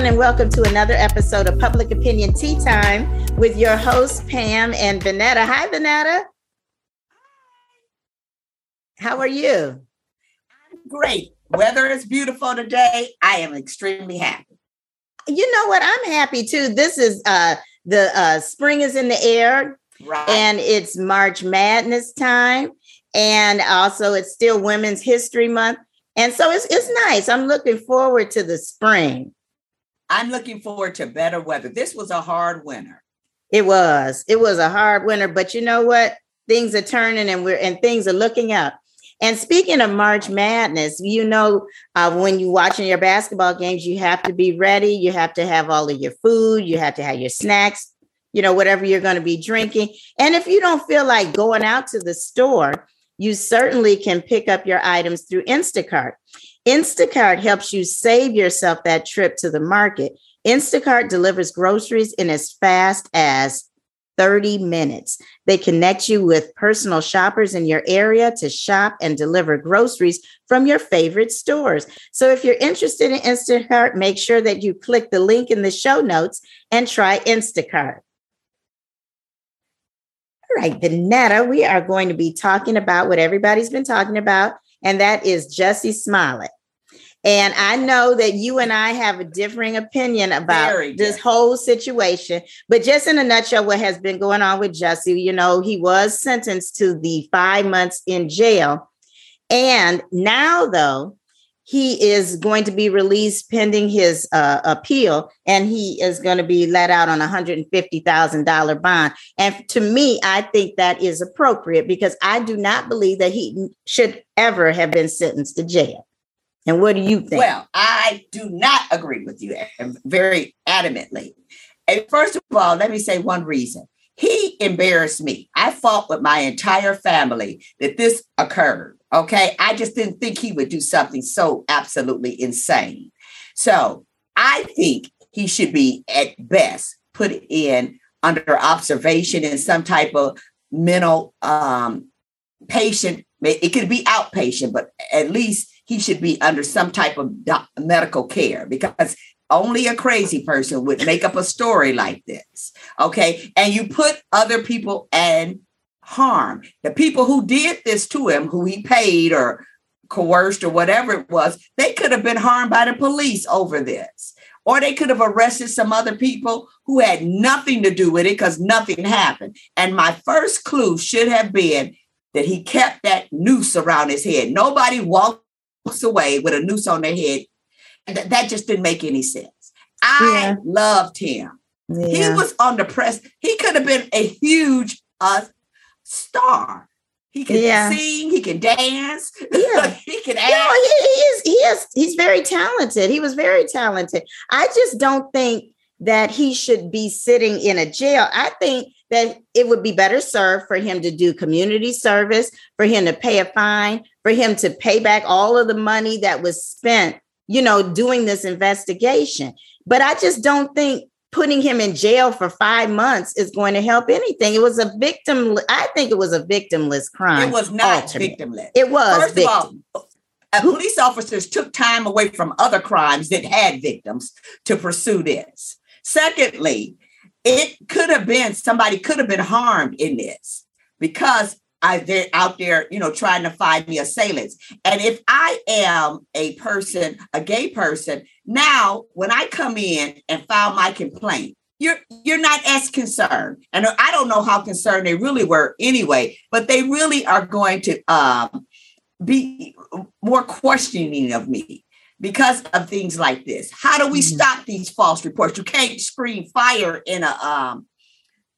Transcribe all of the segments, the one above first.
everyone, and welcome to another episode of Public Opinion Tea Time with your hosts, Pam and Vanetta. Hi, Vanetta. How are you? I'm great. Weather is beautiful today. I am extremely happy. You know what? I'm happy too. This is uh the uh spring is in the air. Right. And it's March Madness time. And also it's still Women's History Month. And so it's it's nice. I'm looking forward to the spring. I'm looking forward to better weather. This was a hard winter. It was. It was a hard winter, but you know what? Things are turning and we're and things are looking up. And speaking of March Madness, you know, uh, when you're watching your basketball games, you have to be ready. You have to have all of your food. You have to have your snacks, you know, whatever you're going to be drinking. And if you don't feel like going out to the store, you certainly can pick up your items through Instacart. Instacart helps you save yourself that trip to the market. Instacart delivers groceries in as fast as 30 minutes. They connect you with personal shoppers in your area to shop and deliver groceries from your favorite stores. So if you're interested in Instacart, make sure that you click the link in the show notes and try Instacart. All right, Vanetta, we are going to be talking about what everybody's been talking about, and that is Jussie Smollett. And I know that you and I have a differing opinion about Very this different. whole situation. But just in a nutshell, what has been going on with Jussie, you know, he was sentenced to the five months in jail. And now, though, he is going to be released pending his uh, appeal, and he is going to be let out on a $150,000 bond. And to me, I think that is appropriate because I do not believe that he should ever have been sentenced to jail. And what do you think? Well, I do not agree with you very adamantly. And first of all, let me say one reason. He embarrassed me. I fought with my entire family that this occurred. Okay. I just didn't think he would do something so absolutely insane. So I think he should be, at best, put in under observation in some type of mental um, patient. It could be outpatient, but at least he should be under some type of medical care because only a crazy person would make up a story like this. Okay. And you put other people in harm. The people who did this to him, who he paid or coerced or whatever it was, they could have been harmed by the police over this. Or they could have arrested some other people who had nothing to do with it because nothing happened. And my first clue should have been that he kept that noose around his head. Nobody walks away with a noose on their head. Th- that just didn't make any sense. I yeah. loved him. Yeah. He was on the press. He could have been a huge uh, star. He can yeah. sing. He can dance. Yeah, he can act. He, he is. He is. He's very talented. He was very talented. I just don't think that he should be sitting in a jail. I think that it would be better served for him to do community service, for him to pay a fine, for him to pay back all of the money that was spent, you know, doing this investigation. But I just don't think putting him in jail for five months is going to help anything. It was a victim. I think it was a victimless crime. It was not alternate. victimless. It was. First victim. of all, uh, police officers took time away from other crimes that had victims to pursue this. Secondly, it could have been somebody could have been harmed in this because I they're out there, you know, trying to find me assailants. And if I am a person, a gay person, now when I come in and file my complaint, you're you're not as concerned. And I don't know how concerned they really were anyway, but they really are going to um, be more questioning of me because of things like this. How do we mm-hmm. stop these false reports? You can't scream fire in a um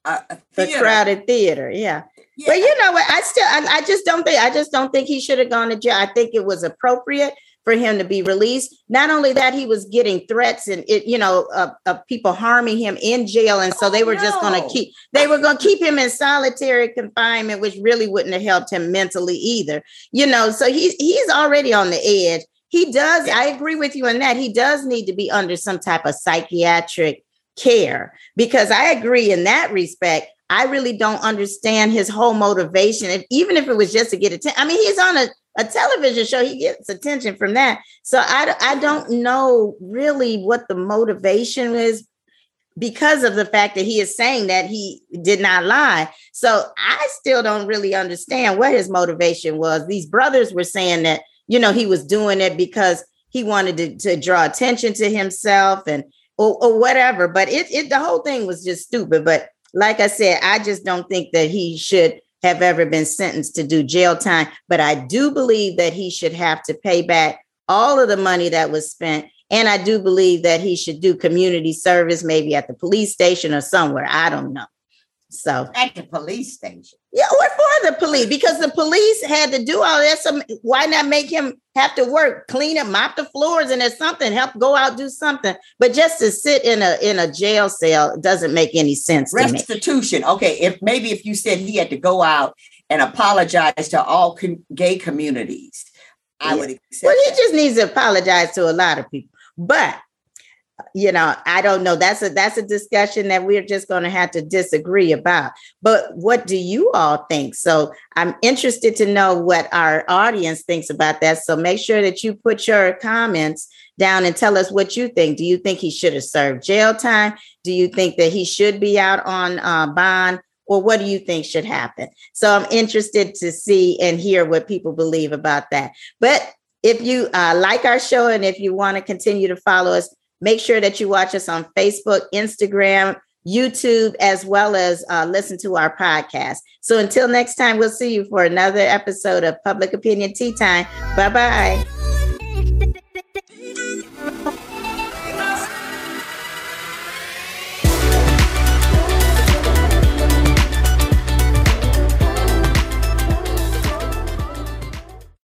a, a the crowded theater. Yeah. Yeah. But you know what? I still I, I just don't think I just don't think he should have gone to jail. I think it was appropriate for him to be released. Not only that, he was getting threats and it, you know, of, of people harming him in jail, and so oh, they were no. just going to keep they were going to keep him in solitary confinement, which really wouldn't have helped him mentally either. You know, so he's he's already on the edge. He does. I agree with you on that. He does need to be under some type of psychiatric care because I agree in that respect. I really don't understand his whole motivation. If, even if it was just to get attention, I mean, he's on a, a television show, he gets attention from that. So I, I don't know really what the motivation is because of the fact that he is saying that he did not lie. So I still don't really understand what his motivation was. These brothers were saying that, you know, he was doing it because he wanted to, to draw attention to himself and or, or whatever. But it, it the whole thing was just stupid. But like I said, I just don't think that he should have ever been sentenced to do jail time. But I do believe that he should have to pay back all of the money that was spent and I do believe that he should do community service, maybe at the police station or somewhere. I don't know. So at the police station. Yeah, or for the police, because the police had to do all that. So why not make him have to work, clean up, mop the floors, and there's something, help go out, do something. But just to sit in a in a jail cell doesn't make any sense. Restitution. Okay, if maybe if you said he had to go out and apologize to all com- gay communities, I yeah. would accept. Well, he that. just needs to apologize to a lot of people. But you know, I don't know. That's a that's a discussion that we're just going to have to disagree about. But what do you all think? So I'm interested to know what our audience thinks about that. So make sure that you put your comments down and tell us what you think. Do you think he should have served jail time? Do you think that he should be out on uh, bond? Or what do you think should happen? So I'm interested to see and hear what people believe about that. But if you uh, like our show and if you want to continue to follow us, make sure that you watch us on Facebook, Instagram, YouTube, as well as uh, listen to our podcast. So until next time, we'll see you for another episode of Public Opinion Tea Time. Bye bye.